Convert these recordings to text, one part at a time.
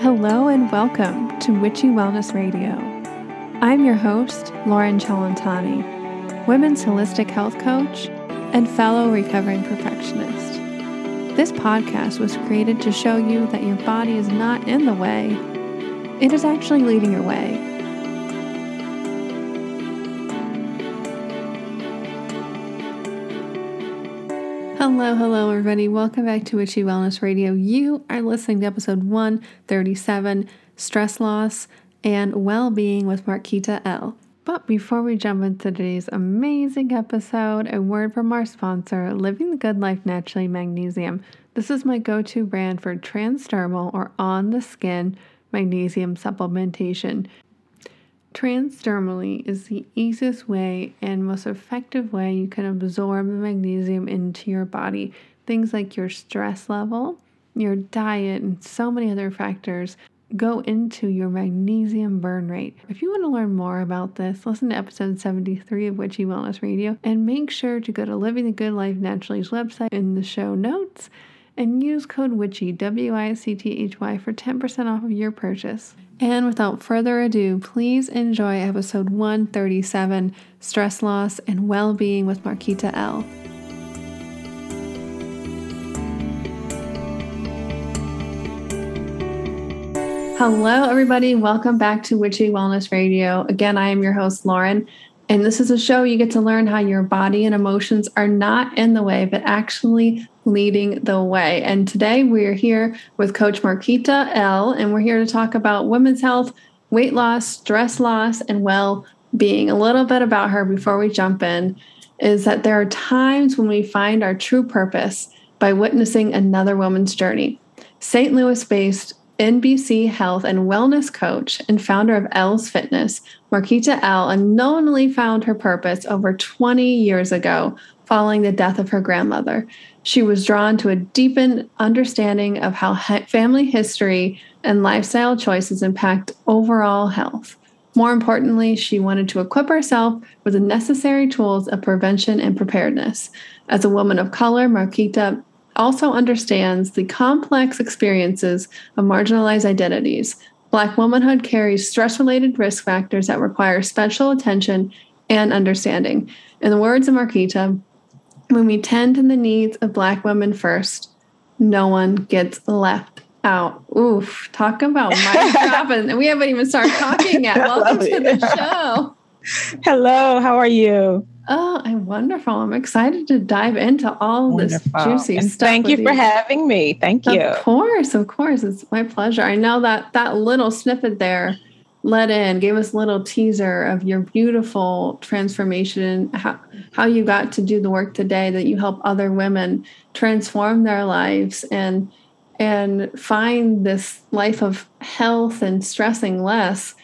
Hello and welcome to Witchy Wellness Radio. I'm your host, Lauren Chalantani, women's holistic health coach and fellow recovering perfectionist. This podcast was created to show you that your body is not in the way, it is actually leading your way. Hello, hello, everybody. Welcome back to Witchy Wellness Radio. You are listening to episode 137 Stress Loss and Well Being with Marquita L. But before we jump into today's amazing episode, a word from our sponsor, Living the Good Life Naturally Magnesium. This is my go to brand for transdermal or on the skin magnesium supplementation. Transdermally is the easiest way and most effective way you can absorb the magnesium into your body. Things like your stress level, your diet, and so many other factors go into your magnesium burn rate. If you want to learn more about this, listen to episode 73 of Witchy Wellness Radio and make sure to go to Living the Good Life Naturally's website in the show notes and use code WITCHY, W I C T H Y, for 10% off of your purchase. And without further ado, please enjoy episode 137 Stress Loss and Well Being with Marquita L. Hello, everybody. Welcome back to Witchy Wellness Radio. Again, I am your host, Lauren. And this is a show you get to learn how your body and emotions are not in the way, but actually leading the way. And today we're here with Coach Marquita L, and we're here to talk about women's health, weight loss, stress loss, and well being. A little bit about her before we jump in is that there are times when we find our true purpose by witnessing another woman's journey. St. Louis based NBC health and wellness coach and founder of L's Fitness, Marquita L unknowingly found her purpose over 20 years ago following the death of her grandmother. She was drawn to a deepened understanding of how family history and lifestyle choices impact overall health. More importantly, she wanted to equip herself with the necessary tools of prevention and preparedness. As a woman of color, Marquita also understands the complex experiences of marginalized identities. Black womanhood carries stress related risk factors that require special attention and understanding. In the words of Marquita, when we tend to the needs of Black women first, no one gets left out. Oof, talk about my job. And we haven't even started talking yet. Welcome to the show. Hello, how are you? Oh, I'm wonderful. I'm excited to dive into all wonderful. this juicy and stuff. Thank you for you. having me. Thank you. Of course, of course. It's my pleasure. I know that that little snippet there let in, gave us a little teaser of your beautiful transformation, how, how you got to do the work today that you help other women transform their lives and and find this life of health and stressing less.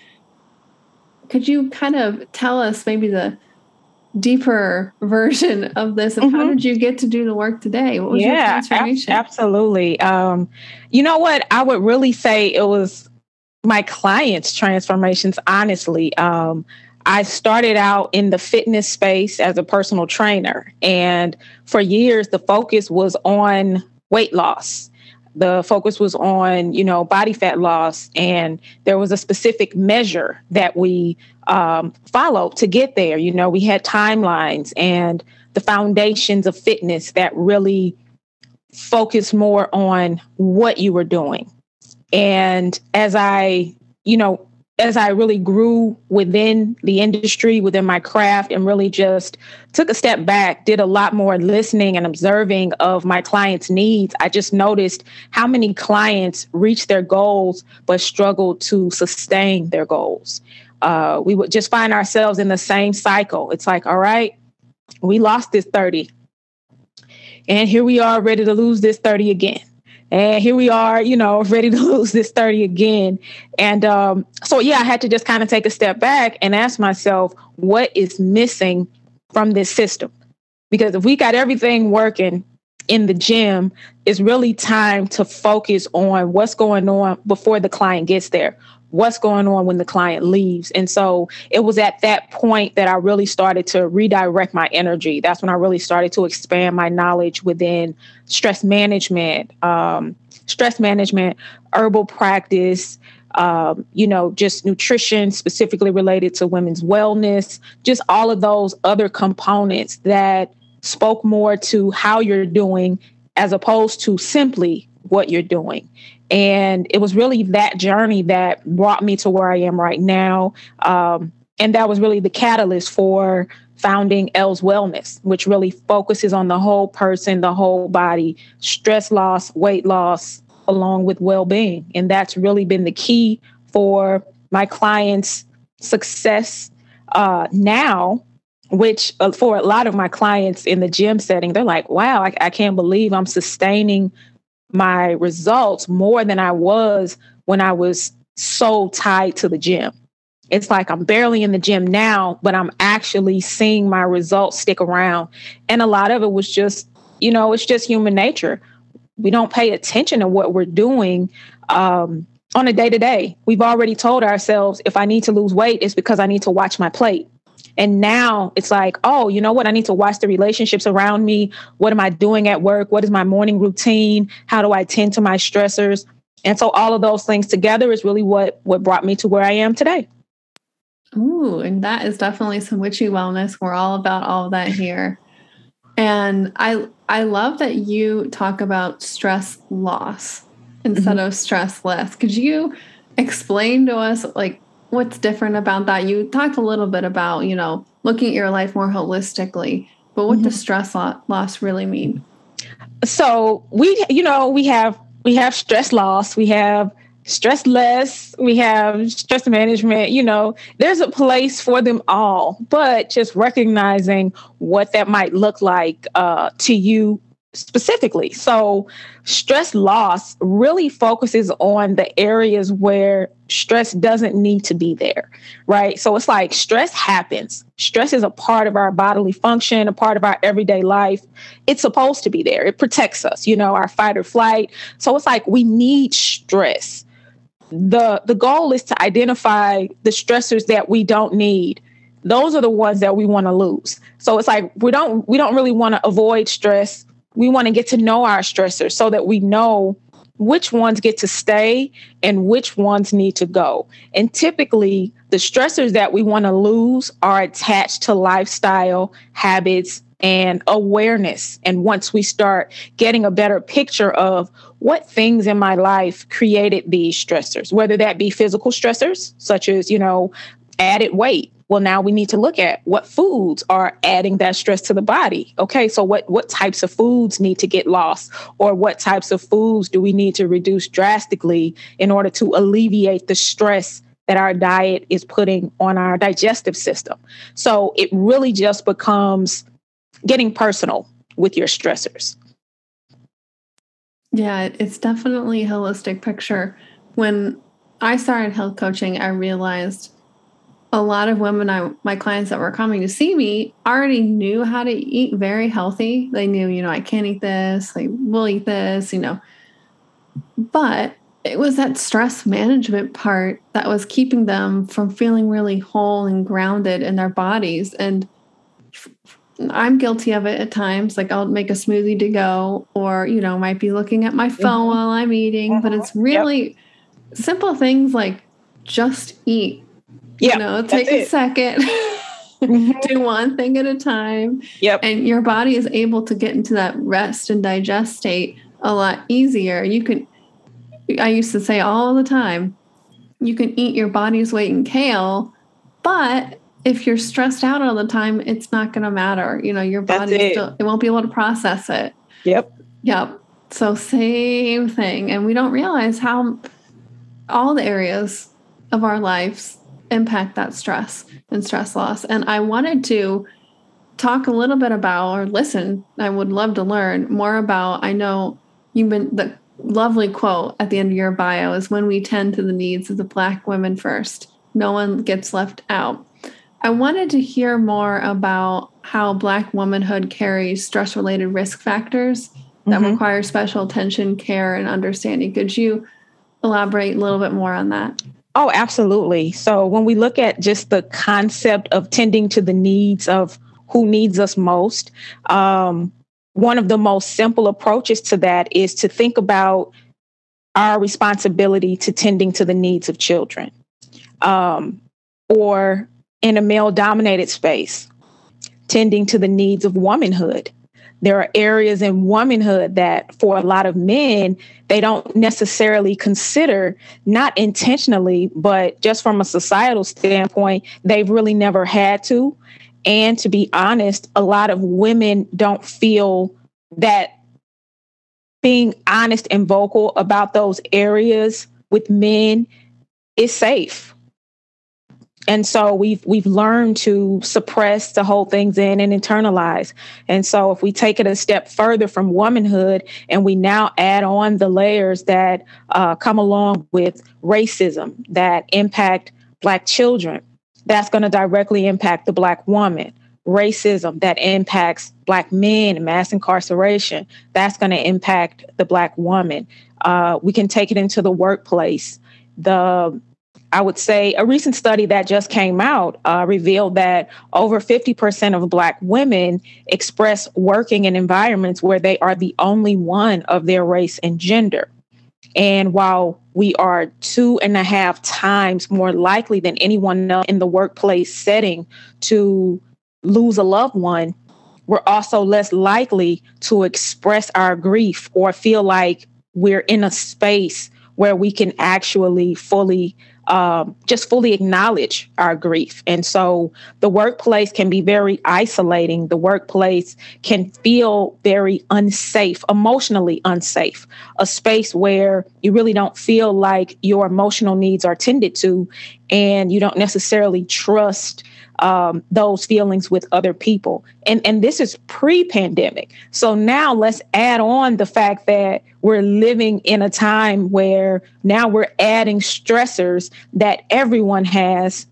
Could you kind of tell us maybe the deeper version of this and mm-hmm. how did you get to do the work today what was yeah, your transformation ab- absolutely um, you know what i would really say it was my clients transformations honestly um, i started out in the fitness space as a personal trainer. And for years the focus was on weight loss. The focus was on you know body fat loss. And there was a specific measure that we um, followed to get there. You know we had timelines and the foundations of fitness that really focused more on what you were doing and as i you know as I really grew within the industry, within my craft, and really just took a step back, did a lot more listening and observing of my clients' needs, I just noticed how many clients reach their goals but struggle to sustain their goals. Uh, we would just find ourselves in the same cycle. It's like, all right, we lost this 30. And here we are ready to lose this 30 again and here we are, you know, ready to lose this 30 again. And um, so, yeah, I had to just kind of take a step back and ask myself, what is missing from this system? Because if we got everything working in the gym, it's really time to focus on what's going on before the client gets there. What's going on when the client leaves. And so it was at that point that I really started to redirect my energy. That's when I really started to expand my knowledge within stress management, um, stress management, herbal practice, um, you know, just nutrition specifically related to women's wellness, just all of those other components that spoke more to how you're doing as opposed to simply what you're doing. And it was really that journey that brought me to where I am right now. Um, and that was really the catalyst for founding L's Wellness, which really focuses on the whole person, the whole body, stress loss, weight loss, along with well being. And that's really been the key for my clients' success uh, now. Which uh, for a lot of my clients in the gym setting, they're like, wow, I, I can't believe I'm sustaining my results more than I was when I was so tied to the gym. It's like I'm barely in the gym now, but I'm actually seeing my results stick around. And a lot of it was just, you know, it's just human nature. We don't pay attention to what we're doing um, on a day to day. We've already told ourselves if I need to lose weight, it's because I need to watch my plate. And now it's like, oh, you know what? I need to watch the relationships around me. What am I doing at work? What is my morning routine? How do I tend to my stressors? And so all of those things together is really what what brought me to where I am today. Ooh, and that is definitely some witchy wellness. We're all about all of that here. And I I love that you talk about stress loss instead mm-hmm. of stress less. Could you explain to us like what's different about that? You talked a little bit about, you know, looking at your life more holistically, but what mm-hmm. does stress loss really mean? So we, you know, we have we have stress loss, we have stress less, we have stress management, you know, there's a place for them all, but just recognizing what that might look like uh, to you specifically. So, stress loss really focuses on the areas where stress doesn't need to be there, right? So, it's like stress happens. Stress is a part of our bodily function, a part of our everyday life. It's supposed to be there. It protects us, you know, our fight or flight. So, it's like we need stress. The the goal is to identify the stressors that we don't need those are the ones that we want to lose. So it's like we don't we don't really want to avoid stress we want to get to know our stressors so that we know which ones get to stay and which ones need to go. And typically, the stressors that we want to lose are attached to lifestyle, habits, and awareness. And once we start getting a better picture of what things in my life created these stressors, whether that be physical stressors, such as, you know, added weight, well now we need to look at what foods are adding that stress to the body. Okay so what what types of foods need to get lost? Or what types of foods do we need to reduce drastically in order to alleviate the stress that our diet is putting on our digestive system? So it really just becomes getting personal with your stressors. Yeah it's definitely a holistic picture. When i started health coaching i realized a lot of women I my clients that were coming to see me already knew how to eat very healthy. They knew, you know, I can't eat this, I will eat this, you know. But it was that stress management part that was keeping them from feeling really whole and grounded in their bodies. And I'm guilty of it at times. Like I'll make a smoothie to go, or, you know, might be looking at my phone mm-hmm. while I'm eating. Mm-hmm. But it's really yep. simple things like just eat yeah, you know, take a second. mm-hmm. Do one thing at a time. Yep. And your body is able to get into that rest and digest state a lot easier. You can I used to say all the time, you can eat your body's weight in kale, but if you're stressed out all the time, it's not going to matter. You know, your body it. still it won't be able to process it. Yep. Yep. So same thing, and we don't realize how all the areas of our lives impact that stress and stress loss. And I wanted to talk a little bit about or listen. I would love to learn more about. I know you've been the lovely quote at the end of your bio is when we tend to the needs of the black women first, no one gets left out. I wanted to hear more about how black womanhood carries stress related risk factors that mm-hmm. require special attention, care, and understanding. Could you elaborate a little bit more on that? Oh, absolutely. So when we look at just the concept of tending to the needs of who needs us most, um, one of the most simple approaches to that is to think about our responsibility to tending to the needs of children. Um, or in a male dominated space, tending to the needs of womanhood. There are areas in womanhood that, for a lot of men, they don't necessarily consider, not intentionally, but just from a societal standpoint, they've really never had to. And to be honest, a lot of women don't feel that being honest and vocal about those areas with men is safe and so we've we've learned to suppress to hold things in and internalize. And so if we take it a step further from womanhood and we now add on the layers that uh, come along with racism that impact black children that's going to directly impact the black woman. Racism that impacts black men mass incarceration that's going to impact the black woman. Uh, we can take it into the workplace. The I would say a recent study that just came out uh, revealed that over 50% of Black women express working in environments where they are the only one of their race and gender. And while we are two and a half times more likely than anyone else in the workplace setting to lose a loved one, we're also less likely to express our grief or feel like we're in a space where we can actually fully um, just fully acknowledge our grief. And so the workplace can be very isolating. The workplace can feel very unsafe, emotionally unsafe, a space where you really don't feel like your emotional needs are tended to, and you don't necessarily trust um, those feelings with other people. And, and this is pre pandemic. So now let's add on the fact that we're living in a time where now we're adding stressors that everyone has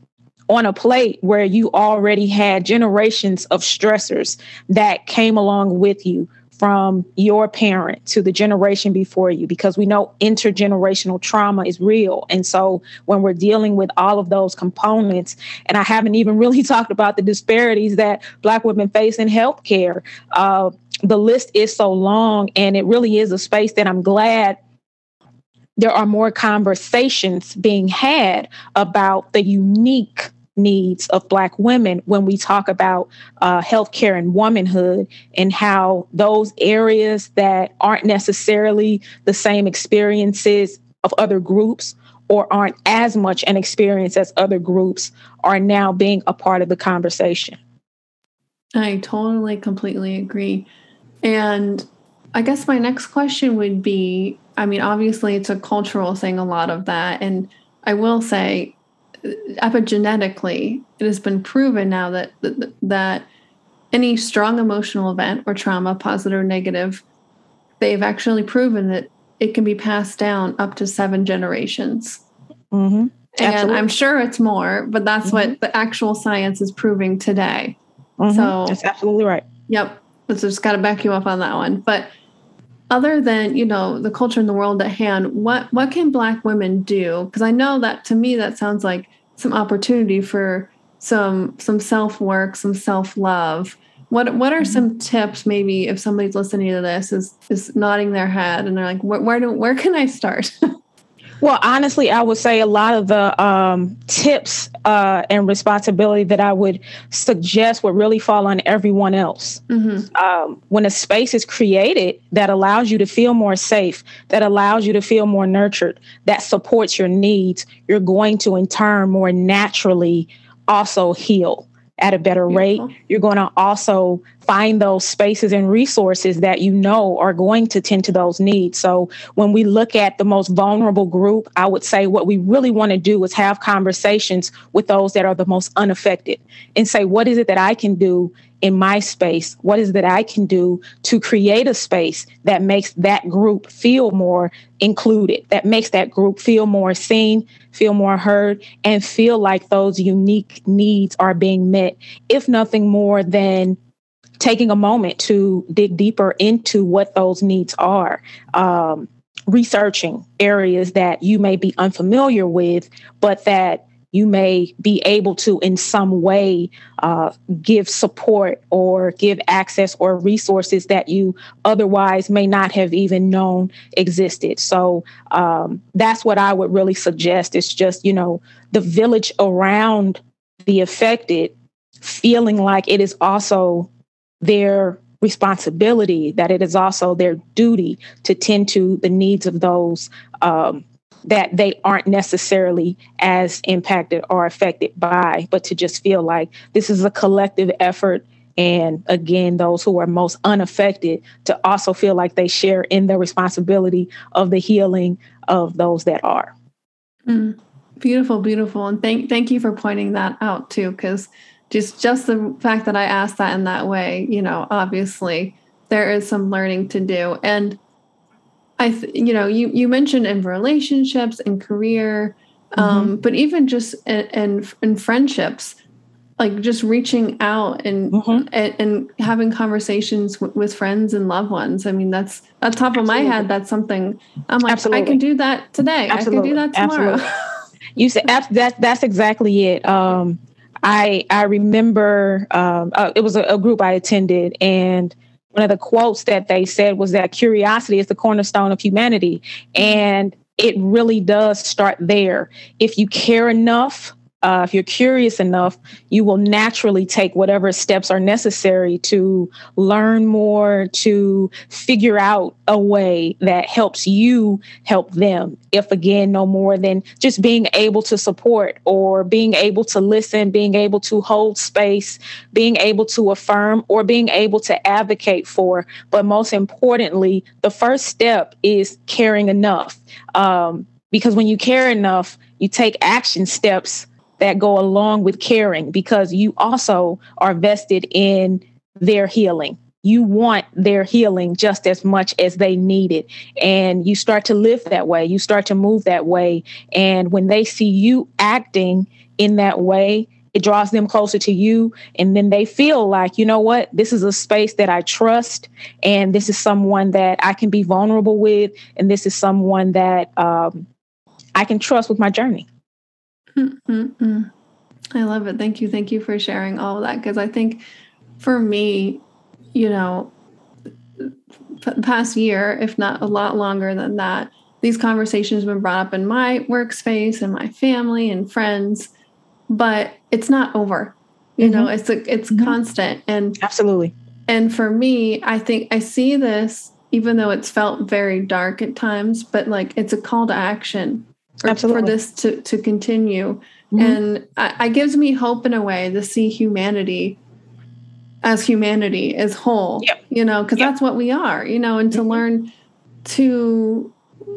on a plate where you already had generations of stressors that came along with you from your parent to the generation before you because we know intergenerational trauma is real. And so when we're dealing with all of those components, and I haven't even really talked about the disparities that Black women face in healthcare, uh, the list is so long, and it really is a space that I'm glad there are more conversations being had about the unique needs of Black women when we talk about uh, healthcare and womanhood and how those areas that aren't necessarily the same experiences of other groups or aren't as much an experience as other groups are now being a part of the conversation. I totally, completely agree. And I guess my next question would be I mean, obviously, it's a cultural thing, a lot of that. And I will say, epigenetically, it has been proven now that, that that any strong emotional event or trauma, positive or negative, they've actually proven that it can be passed down up to seven generations. Mm-hmm. And I'm sure it's more, but that's mm-hmm. what the actual science is proving today. Mm-hmm. So that's absolutely right. Yep. So just got to back you up on that one. But other than you know the culture in the world at hand what what can black women do? Because i know that to me that sounds like some opportunity for some some self work some self love what what are mm-hmm. some tips maybe if somebody's listening to this is is nodding their head and they're like where, where do where can i start Well, honestly, I would say a lot of the um, tips uh, and responsibility that I would suggest would really fall on everyone else. Mm-hmm. Um, when a space is created that allows you to feel more safe, that allows you to feel more nurtured, that supports your needs, you're going to in turn more naturally also heal at a better Beautiful. rate. You're going to also find those spaces and resources that you know are going to tend to those needs. So when we look at the most vulnerable group, I would say what we really want to do is have conversations with those that are the most unaffected and say, what is it that I can do in my space? What is it that I can do to create a space that makes that group feel more included, that makes that group feel more seen, feel more heard, and feel like those unique needs are being met, if nothing more than taking a moment to dig deeper into what those needs are. Um, researching areas that you may be unfamiliar with, but that you may be able to, in some way, uh, give support or give access or resources that you otherwise may not have even known existed. So um, that's what I would really suggest. It's just, you know, the village around the affected feeling like it is also their responsibility, that it is also their duty to tend to the needs of those um, that they aren't necessarily as impacted or affected by, but to just feel like this is a collective effort. And again, those who are most unaffected to also feel like they share in the responsibility of the healing of those that are. Mm, beautiful, beautiful. And thank thank you for pointing that out too, because just just the fact that I asked that in that way, you know, obviously there is some learning to do. And I, th- you know, you you mentioned in relationships and career, um, mm-hmm. but even just in, in, in friendships, like just reaching out and mm-hmm. and, and, having conversations w- with friends and loved ones. I mean, that's at top of Absolutely. my head. That's something I'm like, Absolutely. I can do that today. Absolutely. I can do that tomorrow. you said that's that's exactly it. Um, I I remember um, uh, it was a, a group I attended and one of the quotes that they said was that curiosity is the cornerstone of humanity. Mm-hmm. And it really does start there. If you care enough uh, if you're curious enough, you will naturally take whatever steps are necessary to learn more, to figure out a way that helps you help them. If again, no more than just being able to support or being able to listen, being able to hold space, being able to affirm, or being able to advocate for. But most importantly, the first step is caring enough. Um, because when you care enough, you take action steps that go along with caring because you also are vested in their healing. You want their healing just as much as they need it. And you start to live that way. You start to move that way. And when they see you acting in that way, it draws them closer to you. And then they feel like, you know what, this is a space that I trust. And this is someone that I can be vulnerable with. And this is someone that um, I can trust with my journey. Mm-mm-mm. I love it. Thank you. Thank you for sharing all of that. Because I think for me, you know, p- past year, if not a lot longer than that, these conversations have been brought up in my workspace and my family and friends, but it's not over. You mm-hmm. know, it's a, it's mm-hmm. constant and absolutely. And for me, I think I see this even though it's felt very dark at times, but like it's a call to action for, for this to, to continue. Mm-hmm. And I, it gives me hope in a way to see humanity as humanity as whole, yep. you know, because yep. that's what we are, you know, and to mm-hmm. learn to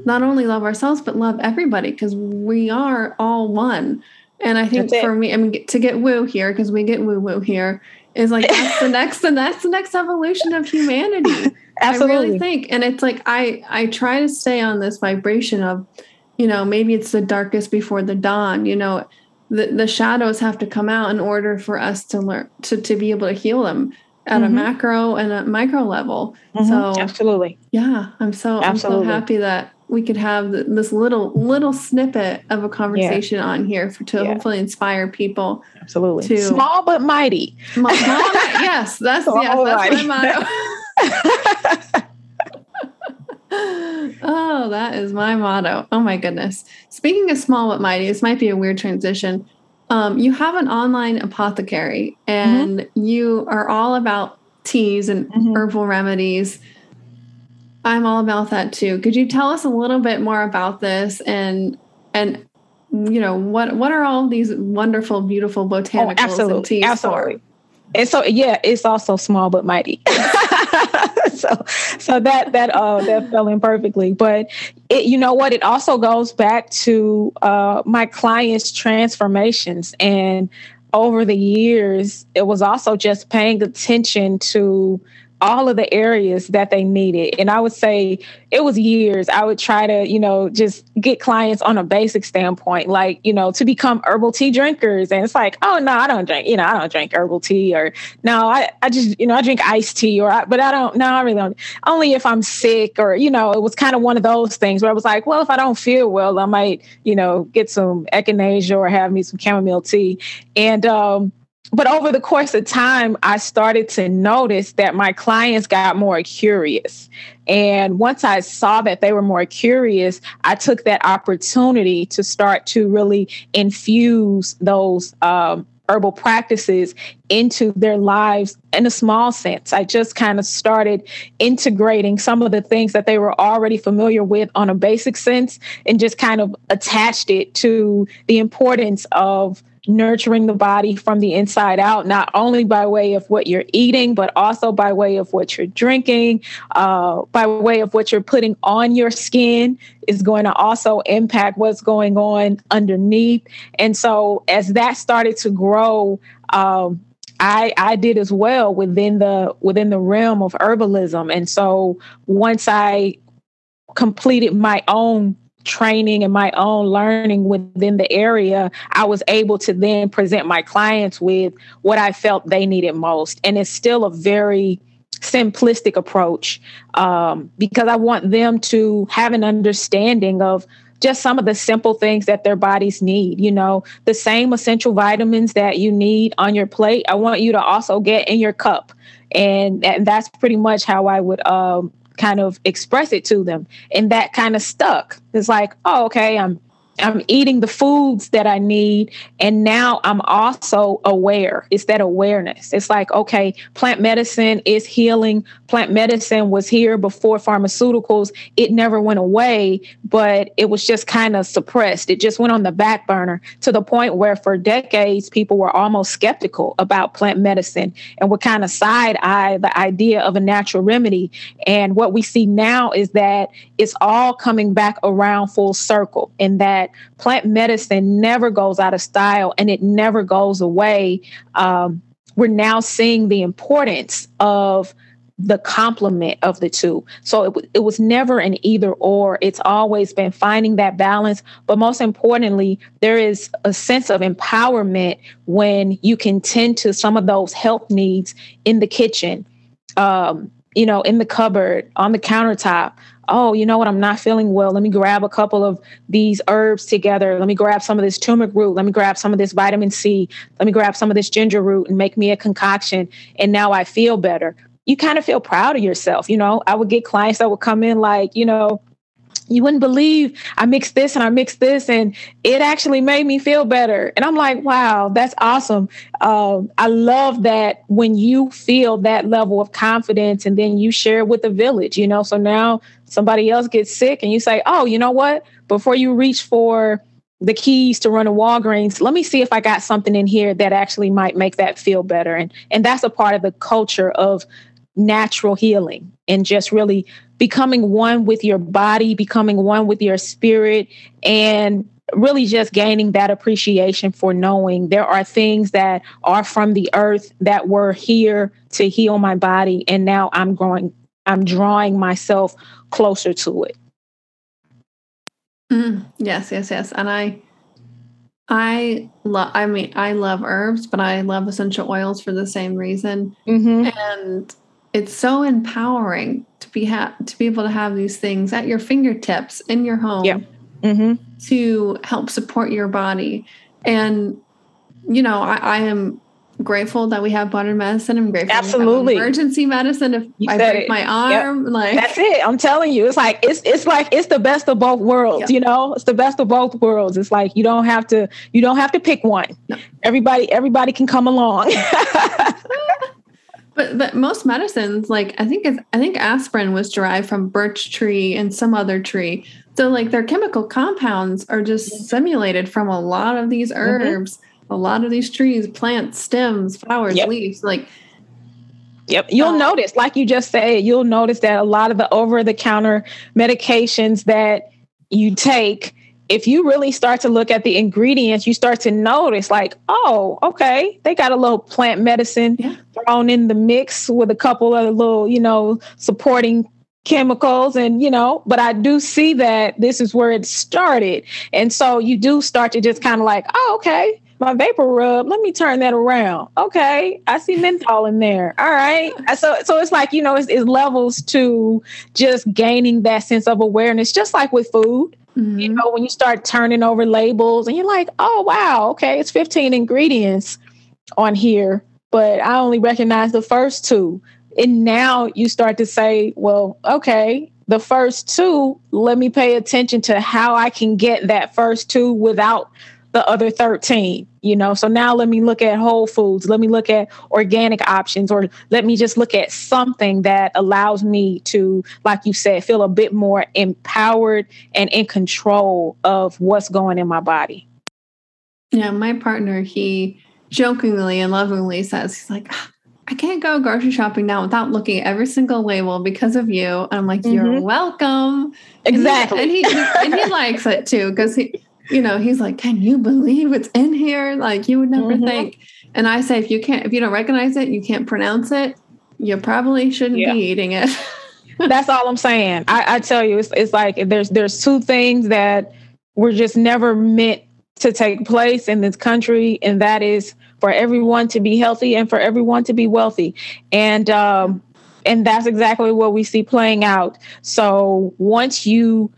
not only love ourselves, but love everybody because we are all one. And I think for me, I mean, to get woo here, because we get woo woo here, is like that's the next and that's the next evolution of humanity. Absolutely. I really think. And it's like I I try to stay on this vibration of you know maybe it's the darkest before the dawn you know the, the shadows have to come out in order for us to learn to, to be able to heal them at mm-hmm. a macro and a micro level mm-hmm. so absolutely yeah i'm so absolutely. i'm so happy that we could have this little little snippet of a conversation yeah. on here for to yeah. hopefully inspire people absolutely to small but mighty small, small yes that's small yes that's my motto oh, that is my motto. Oh my goodness. Speaking of small but mighty, this might be a weird transition. Um, you have an online apothecary and mm-hmm. you are all about teas and mm-hmm. herbal remedies. I'm all about that too. Could you tell us a little bit more about this and and you know what what are all these wonderful, beautiful botanicals oh, absolutely. and teas absolutely. for? And so yeah, it's also small but mighty. so so that that uh that fell in perfectly. But it, you know what? It also goes back to uh my clients' transformations and over the years, it was also just paying attention to all of the areas that they needed. And I would say it was years. I would try to, you know, just get clients on a basic standpoint, like, you know, to become herbal tea drinkers. And it's like, oh, no, I don't drink, you know, I don't drink herbal tea or no, I, I just, you know, I drink iced tea or, I, but I don't, no, I really don't. Only if I'm sick or, you know, it was kind of one of those things where I was like, well, if I don't feel well, I might, you know, get some echinacea or have me some chamomile tea. And, um, but over the course of time, I started to notice that my clients got more curious. And once I saw that they were more curious, I took that opportunity to start to really infuse those um, herbal practices into their lives in a small sense. I just kind of started integrating some of the things that they were already familiar with on a basic sense and just kind of attached it to the importance of nurturing the body from the inside out, not only by way of what you're eating, but also by way of what you're drinking, uh, by way of what you're putting on your skin is going to also impact what's going on underneath. And so as that started to grow, um, I, I did as well within the within the realm of herbalism. And so once I completed my own training and my own learning within the area, I was able to then present my clients with what I felt they needed most. And it's still a very simplistic approach um, because I want them to have an understanding of just some of the simple things that their bodies need. You know, the same essential vitamins that you need on your plate, I want you to also get in your cup. And, and that's pretty much how I would um, kind of express it to them. And that kind of stuck. It's like, oh, okay, I'm I'm eating the foods that I need. And now I'm also aware. It's that awareness. It's like, okay, plant medicine is healing. Plant medicine was here before pharmaceuticals. It never went away, but it was just kind of suppressed. It just went on the back burner to the point where for decades, people were almost skeptical about plant medicine and would kind of side eye the idea of a natural remedy. And what we see now is that it's all coming back around full circle in that that plant medicine never goes out of style and it never goes away. Um, we're now seeing the importance of the complement of the two. So it, it was never an either or. It's always been finding that balance. But most importantly, there is a sense of empowerment when you can tend to some of those health needs in the kitchen, um, you know, in the cupboard, on the countertop, oh, you know what, I'm not feeling well. Let me grab a couple of these herbs together. Let me grab some of this turmeric root. Let me grab some of this vitamin C. Let me grab some of this ginger root and make me a concoction. And now I feel better. You kind of feel proud of yourself. You know, I would get clients that would come in like, you know, you wouldn't believe I mixed this and I mixed this and it actually made me feel better. And I'm like, wow, that's awesome. Um, I love that when you feel that level of confidence and then you share it with the village, you know. So now somebody else gets sick and you say, oh, you know what? Before you reach for the keys to run a Walgreens, let me see if I got something in here that actually might make that feel better. And and that's a part of the culture of natural healing and just really becoming one with your body, becoming one with your spirit, and really just gaining that appreciation for knowing there are things that are from the earth that were here to heal my body. And now I'm growing, I'm drawing myself closer to it. Mm, yes, yes, yes. And I, I love, I mean, I love herbs, but I love essential oils for the same reason. Mm-hmm. And it's so empowering to be ha- to be able to have these things at your fingertips in your home yeah. mm-hmm. to help support your body and you know I, I, am grateful that we have modern medicine i'm grateful absolutely emergency medicine if you i break it. my arm yep. like that's it i'm telling you it's like it's it's like it's the best of both worlds yep. you know it's the best of both worlds it's like you don't have to you don't have to pick one no. everybody everybody can come along But but most medicines, like I think I think aspirin was derived from birch tree and some other tree. So like their chemical compounds are just simulated from a lot of these mm-hmm. herbs, mm-hmm. a lot of these trees, plants, stems, flowers, yep. leaves. Like Yep. You'll notice, like you just said, you'll notice that a lot of the over the counter medications that you take if you really start to look at the ingredients, you start to notice, like, oh, okay, they got a little plant medicine yeah. thrown in the mix with a couple of little, you know, supporting chemicals and you know but i do see that this is where it started and so you do start to just kind of like oh okay my vapor rub. Let me turn that around. Okay, I see menthol in there. All right. So so it's like you know it's, it's levels to just gaining that sense of awareness, just like with food. Mm-hmm. You know, when you start turning over labels and you're like, oh wow, okay, it's 15 ingredients on here, but I only recognize the first two. And now you start to say, well, okay, the first two, let me pay attention to how I can get that first two without the other 13 you know so now let me look at whole foods let me look at organic options or let me just look at something that allows me to like you said feel a bit more empowered and in control of what's going in my body yeah my partner he jokingly and lovingly says he's like ah, I can't go grocery shopping now without looking at every single label because of you. And I'm like, mm-hmm. you're welcome. Exactly. And he, and he, and he likes it too because he you know, he's like, Can you believe it's in here? Like you would never mm-hmm. think. And I say, if you can't, if you don't recognize it, you can't pronounce it, you probably shouldn't yeah. be eating it. That's all I'm saying. I, I tell you, it's, it's like there's there's two things that were just never meant to take place in this country, and that is for everyone to be healthy and for everyone to be wealthy. And um, and that's exactly what we see playing out. So once you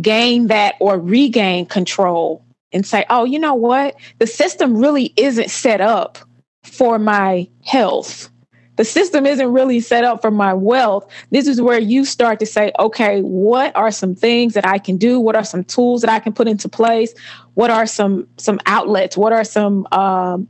gain that or regain control and say, oh, you know what? The system really isn't set up for my health. The system isn't really set up for my wealth. This is where you start to say, okay, what are some things that I can do? What are some tools that I can put into place? What are some some outlets? What are some um,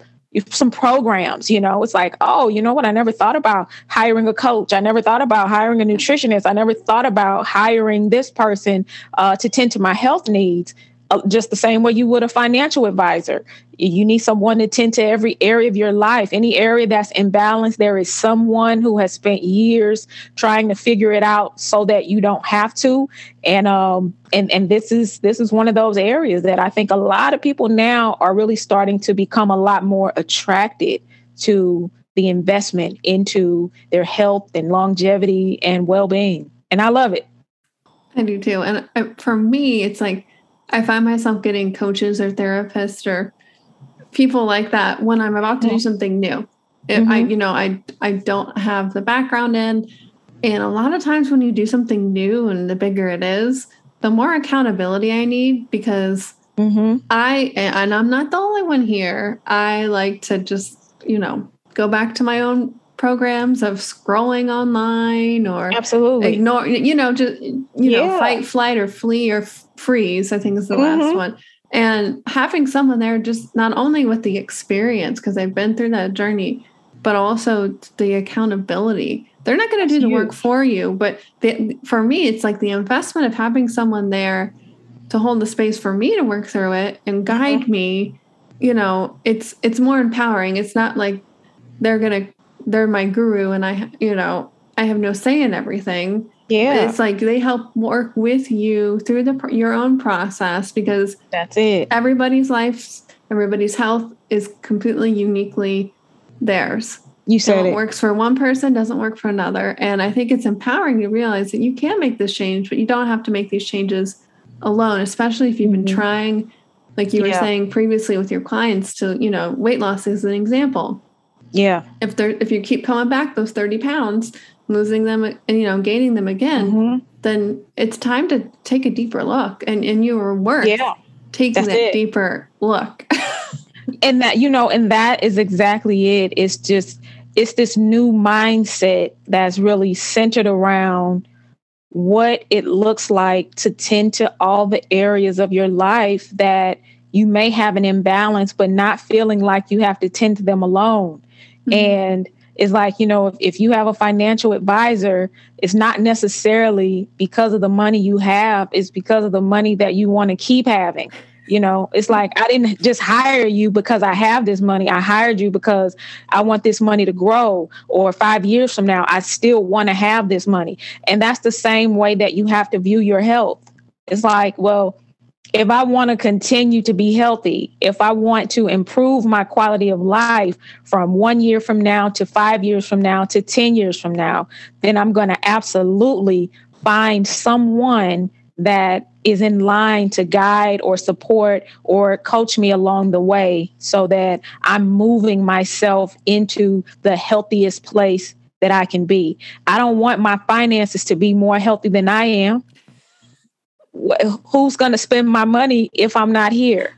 some programs you know? It's like oh you know what? I never thought about hiring a coach. I never thought about hiring a nutritionist. I never thought about hiring this person uh, to tend to my health needs uh, just the same way you would a financial advisor. You need someone to tend to every area of your life. Any area that's imbalanced, there is someone who has spent years trying to figure it out so that you don't have to. And um and and this is this is one of those areas that I think a lot of people now are really starting to become a lot more attracted to the investment into their health and longevity and well-being. And I love it. I do too. And uh, for me, it's like I find myself getting coaches or therapists or people like that when I'm about to do something new. If mm-hmm. I, you know, I I don't have the background in. And a lot of times when you do something new and the bigger it is, the more accountability I need because mm-hmm. I and I'm not the only one here. I like to just, you know, go back to my own programs of scrolling online or absolutely ignore you know just you yeah. know fight flight or flee or freeze i think is the mm-hmm. last one and having someone there just not only with the experience because they've been through that journey but also the accountability they're not going to do the work for you but the, for me it's like the investment of having someone there to hold the space for me to work through it and guide mm-hmm. me you know it's it's more empowering it's not like they're going to they're my guru and I, you know, I have no say in everything. Yeah. It's like they help work with you through the your own process because that's it. Everybody's life, everybody's health is completely uniquely theirs. You said it works for one person, doesn't work for another. And I think it's empowering to realize that you can make this change, but you don't have to make these changes alone, especially if you've been mm-hmm. trying, like you were yeah. saying previously with your clients, to, you know, weight loss is an example. Yeah. If they're if you keep coming back those 30 pounds, losing them and you know, gaining them again, mm-hmm. then it's time to take a deeper look. And and you are worth yeah. taking that it. deeper look. and that, you know, and that is exactly it. It's just it's this new mindset that's really centered around what it looks like to tend to all the areas of your life that you may have an imbalance, but not feeling like you have to tend to them alone. Mm-hmm. And it's like, you know, if, if you have a financial advisor, it's not necessarily because of the money you have, it's because of the money that you want to keep having. You know, it's like I didn't just hire you because I have this money. I hired you because I want this money to grow. Or five years from now, I still want to have this money. And that's the same way that you have to view your health. It's like, well, if I want to continue to be healthy, if I want to improve my quality of life from one year from now to five years from now to 10 years from now, then I'm going to absolutely find someone that is in line to guide or support or coach me along the way so that I'm moving myself into the healthiest place that I can be. I don't want my finances to be more healthy than I am who's going to spend my money if I'm not here?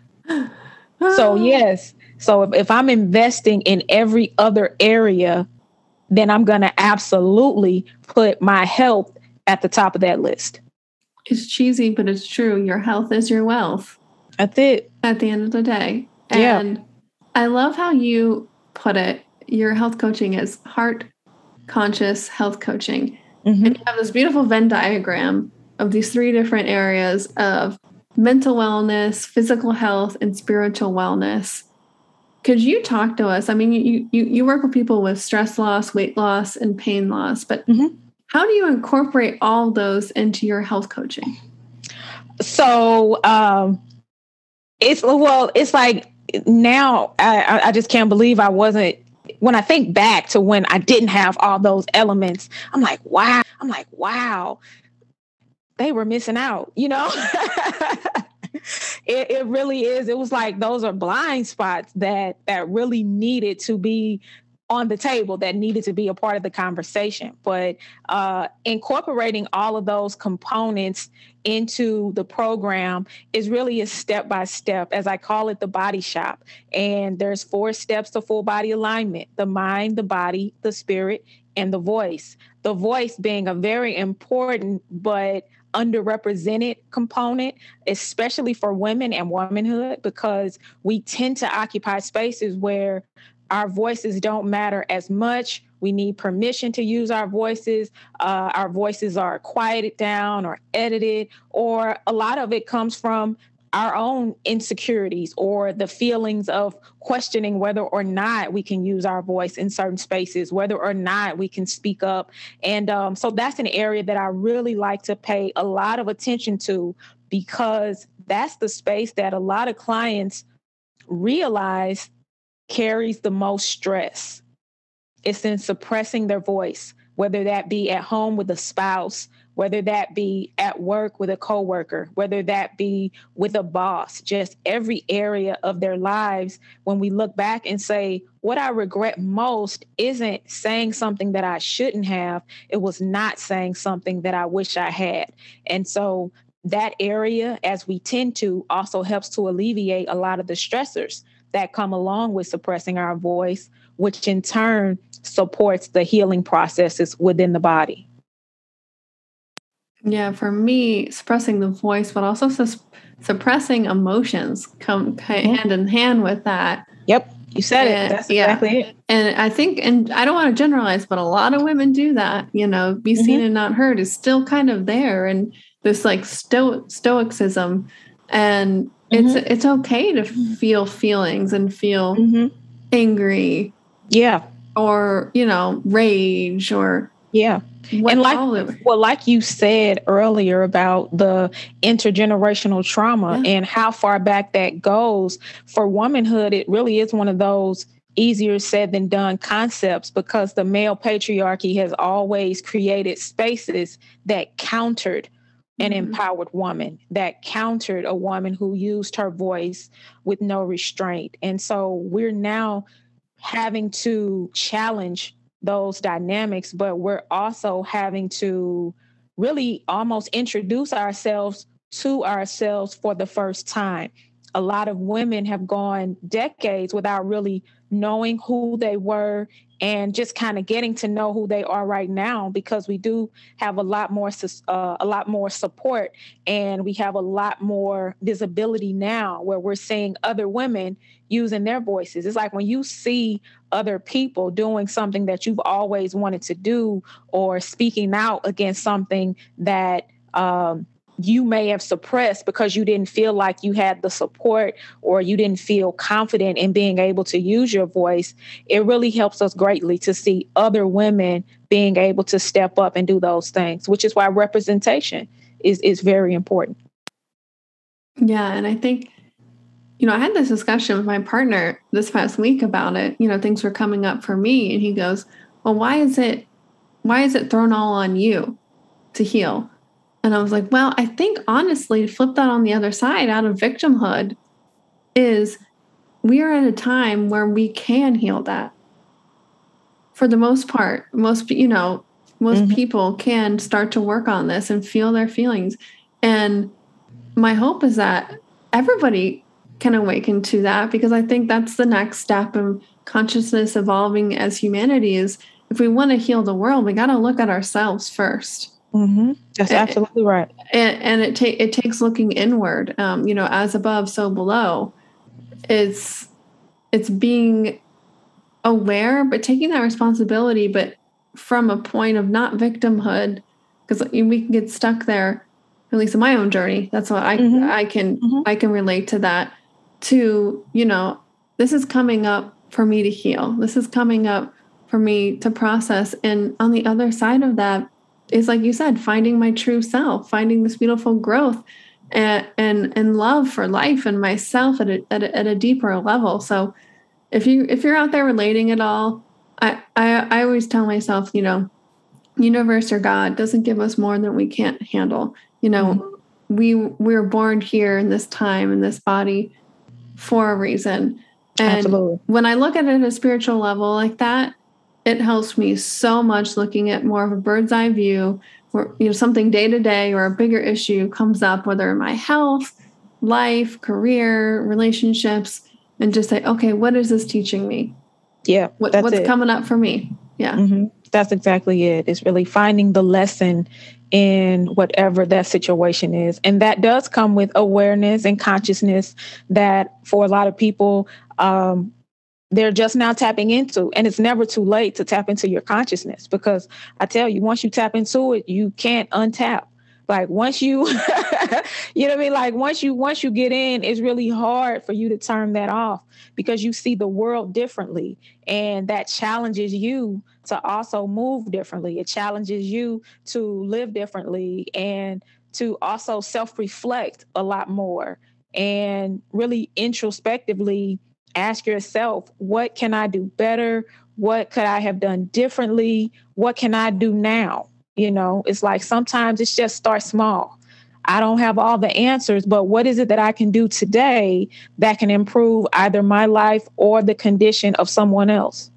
so, yes. So, if, if I'm investing in every other area, then I'm going to absolutely put my health at the top of that list. It's cheesy, but it's true. Your health is your wealth. That's it. At the end of the day. And yeah. I love how you put it. Your health coaching is heart conscious health coaching. Mm-hmm. And you have this beautiful Venn diagram of these three different areas of mental wellness, physical health, and spiritual wellness. Could you talk to us? I mean, you you you work with people with stress loss, weight loss, and pain loss, but mm-hmm. how do you incorporate all those into your health coaching? So um, it's well, it's like now I, I just can't believe I wasn't when I think back to when I didn't have all those elements, I'm like, wow. I'm like, wow they were missing out, you know? it, it really is. It was like those are blind spots that that really needed to be on the table that needed to be a part of the conversation. But uh, incorporating all of those components into the program is really a step by step, as I call it, the body shop. And there's four steps to full body alignment the mind, the body, the spirit, and the voice. The voice being a very important but underrepresented component, especially for women and womanhood, because we tend to occupy spaces where our voices don't matter as much. We need permission to use our voices. Uh, our voices are quieted down or edited, or a lot of it comes from our own insecurities or the feelings of questioning whether or not we can use our voice in certain spaces, whether or not we can speak up. And um, so that's an area that I really like to pay a lot of attention to because that's the space that a lot of clients realize carries the most stress. It's in suppressing their voice, whether that be at home with a spouse, whether that be at work with a coworker, whether that be with a boss, just every area of their lives. When we look back and say, what I regret most isn't saying something that I shouldn't have, it was not saying something that I wish I had. And so that area, as we tend to, also helps to alleviate a lot of the stressors that come along with suppressing our voice, which in turn supports the healing processes within the body. Yeah, for me, suppressing the voice, but also sus- suppressing emotions come mm-hmm. hand in hand with that. Yep, you said and, it. That's yeah. exactly it. And I think, and I don't want to generalize, but a lot of women do that. You know, be mm-hmm. seen and not heard is still kind of there, and this like sto- stoicism, and mm-hmm. it's it's okay to feel feelings and feel mm-hmm. angry. Yeah. Or you know, rage or yeah what and like well, like you said earlier about the intergenerational trauma yeah. and how far back that goes for womanhood, it really is one of those easier said than done concepts because the male patriarchy has always created spaces that countered an mm-hmm. empowered woman that countered a woman who used her voice with no restraint. And so we're now having to challenge those dynamics, but we're also having to really almost introduce ourselves to ourselves for the first time. A lot of women have gone decades without really knowing who they were and just kind of getting to know who they are right now because we do have a lot more uh, a lot more support and we have a lot more visibility now where we're seeing other women using their voices. It's like when you see other people doing something that you've always wanted to do or speaking out against something that um, you may have suppressed because you didn't feel like you had the support or you didn't feel confident in being able to use your voice, it really helps us greatly to see other women being able to step up and do those things, which is why representation is, is very important. Yeah. And I think, you know, I had this discussion with my partner this past week about it. You know, things were coming up for me. And he goes, Well, why is it why is it thrown all on you to heal? And I was like, well, I think honestly, to flip that on the other side out of victimhood is we are at a time where we can heal that. For the most part, most, you know, most mm-hmm. people can start to work on this and feel their feelings. And my hope is that everybody can awaken to that because I think that's the next step in consciousness evolving as humanity is if we want to heal the world, we got to look at ourselves 1st mm-hmm. That's absolutely right. And, and it, ta- it takes looking inward, um, you know, as above, so below. It's, it's being aware, but taking that responsibility, but from a point of not victimhood, because we can get stuck there, at least in my own journey. That's what I mm-hmm. I can mm-hmm. I can relate to that. To you know, this is coming up for me to heal. This is coming up for me to process. And on the other side of that is, like you said, finding my true self, finding this beautiful growth and and, and love for life and myself at a, at a, at a deeper level. So if you if you're out there relating at all, I, I I always tell myself, you know, universe or God doesn't give us more than we can't handle. You know, mm-hmm. we we're born here in this time in this body for a reason. And Absolutely. when I look at it at a spiritual level like that, it helps me so much looking at more of a bird's eye view where you know something day to day or a bigger issue comes up, whether in my health, life, career, relationships, and just say, okay, what is this teaching me? Yeah. What, what's it. coming up for me? Yeah. Mm-hmm. That's exactly it. It's really finding the lesson in whatever that situation is. And that does come with awareness and consciousness that for a lot of people, um, they're just now tapping into. And it's never too late to tap into your consciousness because I tell you, once you tap into it, you can't untap like once you you know what i mean like once you once you get in it's really hard for you to turn that off because you see the world differently and that challenges you to also move differently it challenges you to live differently and to also self-reflect a lot more and really introspectively ask yourself what can i do better what could i have done differently what can i do now you know, it's like sometimes it's just start small. I don't have all the answers, but what is it that I can do today that can improve either my life or the condition of someone else?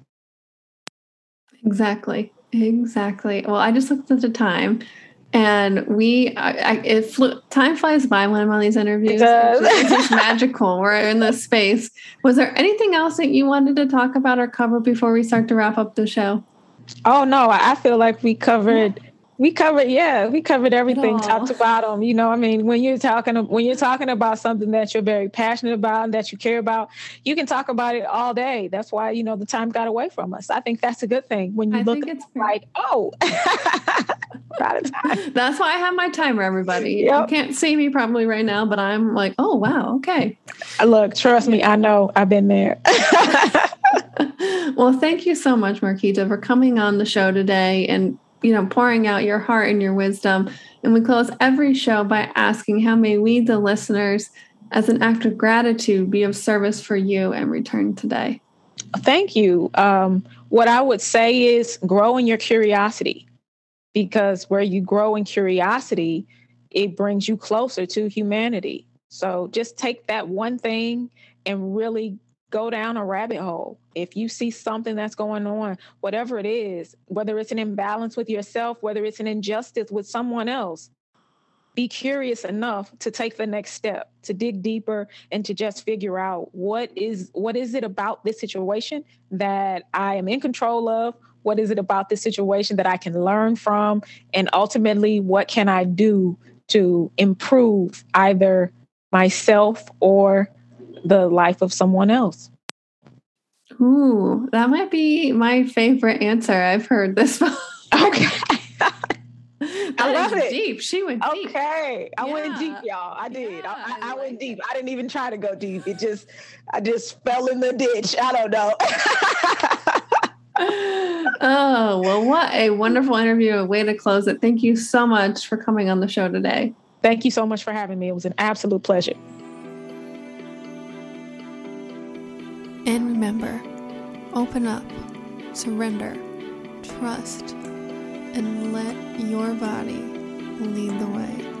Exactly. Exactly. Well, I just looked at the time and we I, I, it flew, time flies by when i'm on these interviews. It it's just magical. We're in this space. Was there anything else that you wanted to talk about or cover before we start to wrap up the show? Oh no. I feel like we covered yeah we covered yeah we covered everything top to bottom you know i mean when you're talking when you're talking about something that you're very passionate about and that you care about you can talk about it all day. That's why you know the time got away from us. I think that's a good thing when you I look at it's like oh out of time. That's why i have my timer everybody. Yep. you can't see me probably right now but i'm like oh wow okay. Uh, look trust me i know i've been there. Well thank you so much marquita for coming on the show today and you know, pouring out your heart and your wisdom. And we close every show by asking, How may we, the listeners, as an act of gratitude, be of service for you and return today? Thank you. Um, what I would say is grow in your curiosity because where you grow in curiosity, it brings you closer to humanity. So just take that one thing and really go down a rabbit hole. If you see something that's going on, whatever it is, whether it's an imbalance with yourself, whether it's an injustice with someone else, be curious enough to take the next step, to dig deeper and to just figure out what is what is it about this situation that I am in control of? What is it about this situation that I can learn from? And ultimately, what can I do to improve either myself or the life of someone else. Ooh, that might be my favorite answer I've heard this Okay. I love it. Deep. She went deep. Okay. I yeah. went deep, y'all. I did. Yeah, I, I, I, went deep. I didn't even try to go deep. It just, I just fell in the ditch. I don't know. oh, well, what a wonderful interview. A way to close it. Thank you so much for coming on the show today. Thank you so much for having me. It was an absolute pleasure. And remember, open up, surrender, trust, and let your body lead the way.